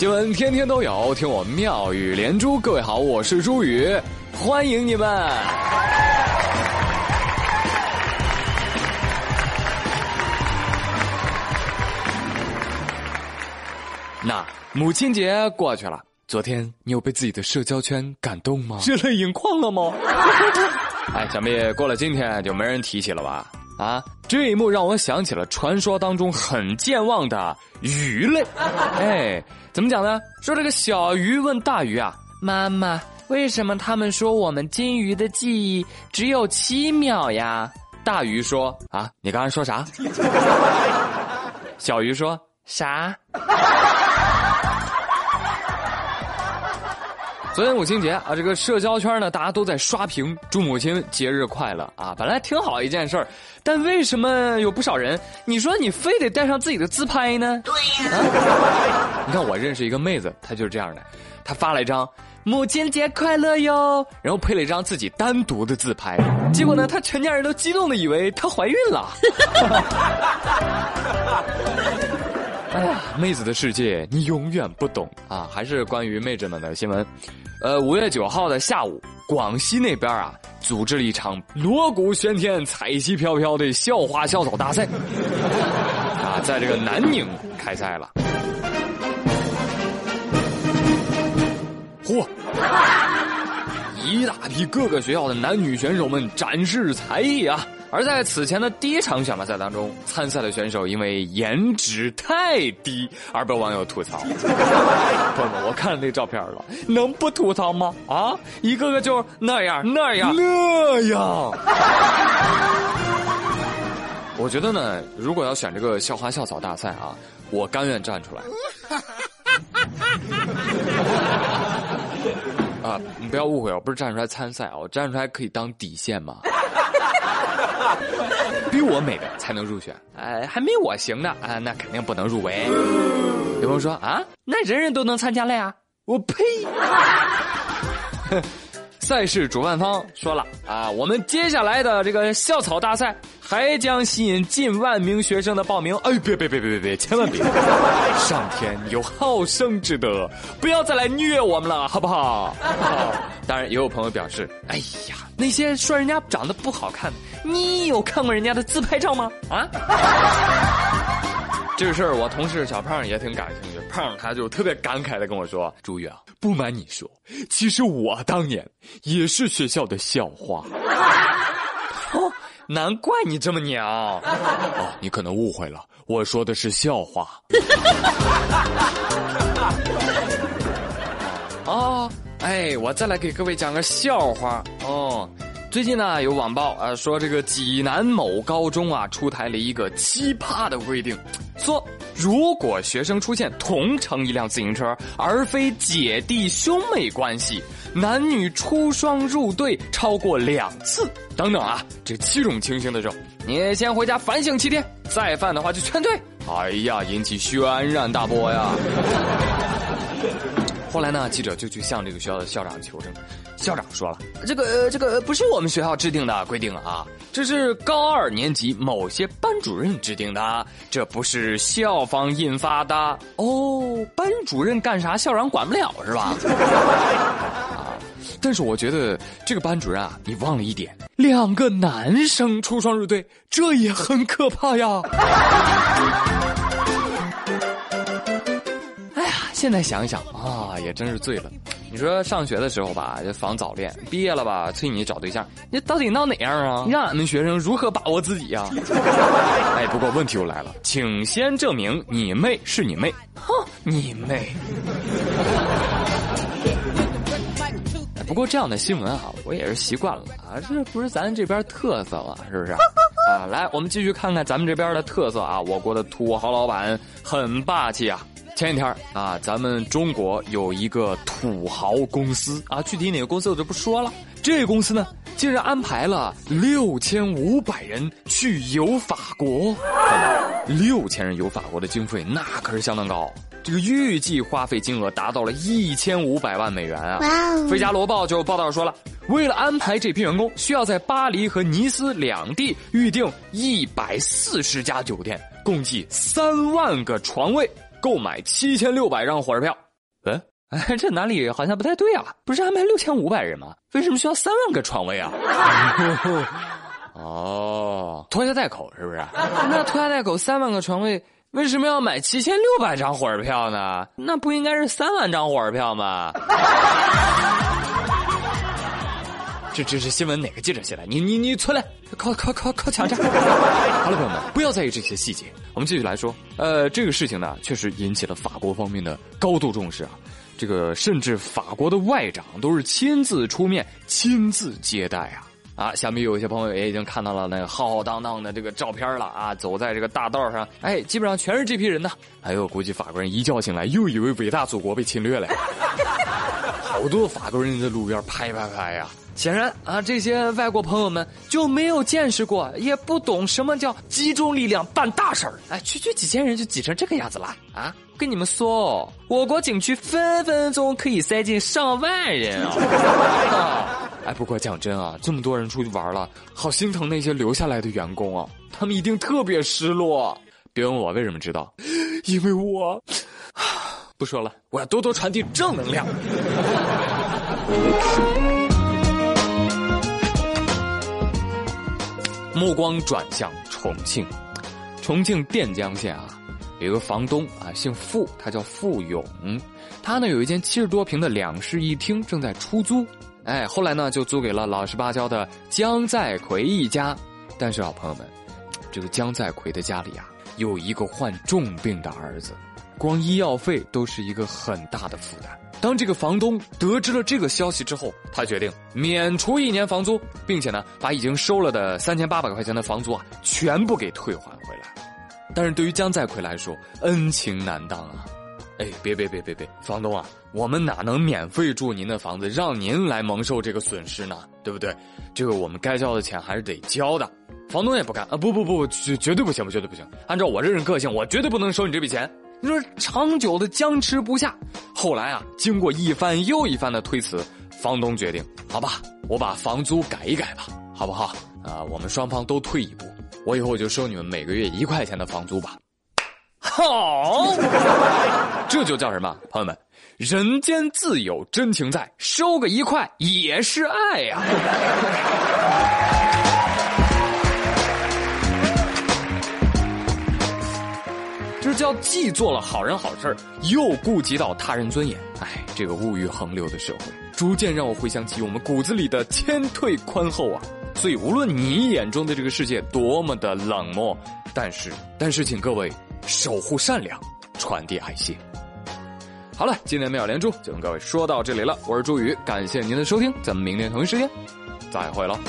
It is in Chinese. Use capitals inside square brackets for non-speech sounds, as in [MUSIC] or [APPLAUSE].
新闻天天都有，听我妙语连珠。各位好，我是朱宇，欢迎你们。那母亲节过去了，昨天你有被自己的社交圈感动吗？热泪盈眶了吗？[LAUGHS] 哎，想必过了今天就没人提起了吧？啊，这一幕让我想起了传说当中很健忘的鱼类。哎，怎么讲呢？说这个小鱼问大鱼啊：“妈妈，为什么他们说我们金鱼的记忆只有七秒呀？”大鱼说：“啊，你刚才说啥？” [LAUGHS] 小鱼说：“啥？”昨天母亲节啊，这个社交圈呢，大家都在刷屏祝母亲节日快乐啊，本来挺好一件事儿，但为什么有不少人？你说你非得带上自己的自拍呢？对呀，啊、[LAUGHS] 你看我认识一个妹子，她就是这样的，她发了一张母亲节快乐哟，然后配了一张自己单独的自拍，结果呢，她全家人都激动的以为她怀孕了。[LAUGHS] 哎呀，妹子的世界你永远不懂啊！还是关于妹子们的新闻。呃，五月九号的下午，广西那边啊，组织了一场锣鼓喧天、彩旗飘飘的校花校草大赛，啊，在这个南宁开赛了。嚯！一大批各个学校的男女选手们展示才艺啊！而在此前的第一场选拔赛当中，参赛的选手因为颜值太低而被网友吐槽。[LAUGHS] 朋友们，我看了那照片了，能不吐槽吗？啊，一个个就那样那样那样。我觉得呢，如果要选这个校花校草大赛啊，我甘愿站出来。[LAUGHS] 啊，你不要误会，我不是站出来参赛啊，我站出来可以当底线嘛。比我美的才能入选，哎，还没我行呢，啊，那肯定不能入围。有朋友说啊，那人人都能参加了呀？我呸！[LAUGHS] 赛事主办方说了啊，我们接下来的这个校草大赛还将吸引近万名学生的报名。哎，别别别别别别，千万别！上天有好生之德，不要再来虐我们了，好不好？当然，也有朋友表示，哎呀，那些说人家长得不好看的，你有看过人家的自拍照吗？啊？这个事儿，我同事小胖也挺感兴趣。胖他就特别感慨的跟我说：“朱宇啊，不瞒你说，其实我当年也是学校的校花。[LAUGHS] ”哦，难怪你这么娘。哦，你可能误会了，我说的是校花。哦，哎，我再来给各位讲个笑话哦。最近呢，有网报啊说这个济南某高中啊出台了一个奇葩的规定，说如果学生出现同乘一辆自行车，而非姐弟兄妹关系，男女出双入对超过两次等等啊，这七种情形的时候，你先回家反省七天，再犯的话就劝退。哎呀，引起轩然大波呀！后来呢，记者就去向这个学校的校长求证。校长说了：“这个这个不是我们学校制定的规定啊，这是高二年级某些班主任制定的，这不是校方印发的哦。班主任干啥，校长管不了是吧？[LAUGHS] 啊！但是我觉得这个班主任啊，你忘了一点，两个男生出双入对，这也很可怕呀。[LAUGHS] ”哎呀现在想想啊，也真是醉了。你说上学的时候吧，就防早恋；毕业了吧，催你找对象。你到底闹哪样啊？让俺们学生如何把握自己呀？[LAUGHS] 哎，不过问题又来了，请先证明你妹是你妹。哼，你妹！不过这样的新闻啊，我也是习惯了啊，这不是咱这边特色了，是不是？啊，来，我们继续看看咱们这边的特色啊，我国的土豪老板很霸气啊。前几天啊，咱们中国有一个土豪公司啊，具体哪个公司我就不说了。这个公司呢，竟然安排了六千五百人去游法国。六千人游法国的经费那可是相当高，这个预计花费金额达到了一千五百万美元啊！《费加罗报》就报道说了，为了安排这批员工，需要在巴黎和尼斯两地预订一百四十家酒店，共计三万个床位。购买七千六百张火车票，哎哎，这哪里好像不太对啊？不是安排六千五百人吗？为什么需要三万个床位啊？[LAUGHS] 哦，拖家带口是不是？那拖家带口三万个床位，为什么要买七千六百张火车票呢？那不应该是三万张火车票吗？这这是新闻哪个记者写的？你你你出来，靠靠靠靠抢占！[LAUGHS] 好了，朋友们，不要在意这些细节，我们继续来说。呃，这个事情呢，确实引起了法国方面的高度重视啊。这个甚至法国的外长都是亲自出面、亲自接待啊。啊，想必有一些朋友也已经看到了那个浩浩荡荡的这个照片了啊，走在这个大道上，哎，基本上全是这批人呢。哎呦，估计法国人一觉醒来，又以为伟大祖国被侵略了，[LAUGHS] 好多法国人在路边拍拍拍呀。显然啊，这些外国朋友们就没有见识过，也不懂什么叫集中力量办大事儿。哎，区区几千人就挤成这个样子了啊！跟你们说哦，我国景区分分钟可以塞进上万人啊！[LAUGHS] 哎，不过讲真啊，这么多人出去玩了，好心疼那些留下来的员工啊，他们一定特别失落。别问我为什么知道，因为我 [SIGHS] 不说了，我要多多传递正能量。目光转向重庆，重庆垫江县啊，有个房东啊，姓付，他叫付勇，他呢有一间七十多平的两室一厅正在出租，哎，后来呢就租给了老实巴交的江在奎一家，但是啊，朋友们，这个江在奎的家里啊有一个患重病的儿子，光医药费都是一个很大的负担。当这个房东得知了这个消息之后，他决定免除一年房租，并且呢，把已经收了的三千八百块钱的房租啊，全部给退还回来。但是对于江在奎来说，恩情难当啊！哎，别别别别别，房东啊，我们哪能免费住您的房子，让您来蒙受这个损失呢？对不对？这个我们该交的钱还是得交的。房东也不干啊！不不不，绝绝对不行，绝对不行！按照我这人个性，我绝对不能收你这笔钱。你说长久的僵持不下，后来啊，经过一番又一番的推辞，房东决定，好吧，我把房租改一改吧，好不好？啊，我们双方都退一步，我以后就收你们每个月一块钱的房租吧。好，这就叫什么？朋友们，人间自有真情在，收个一块也是爱呀。叫既做了好人好事又顾及到他人尊严。哎，这个物欲横流的社会，逐渐让我回想起我们骨子里的谦退宽厚啊。所以，无论你眼中的这个世界多么的冷漠，但是，[LAUGHS] 但是，请各位守护善良，传递爱心。好了，今天妙连珠就跟各位说到这里了。我是朱宇，感谢您的收听，咱们明天同一时间再会了。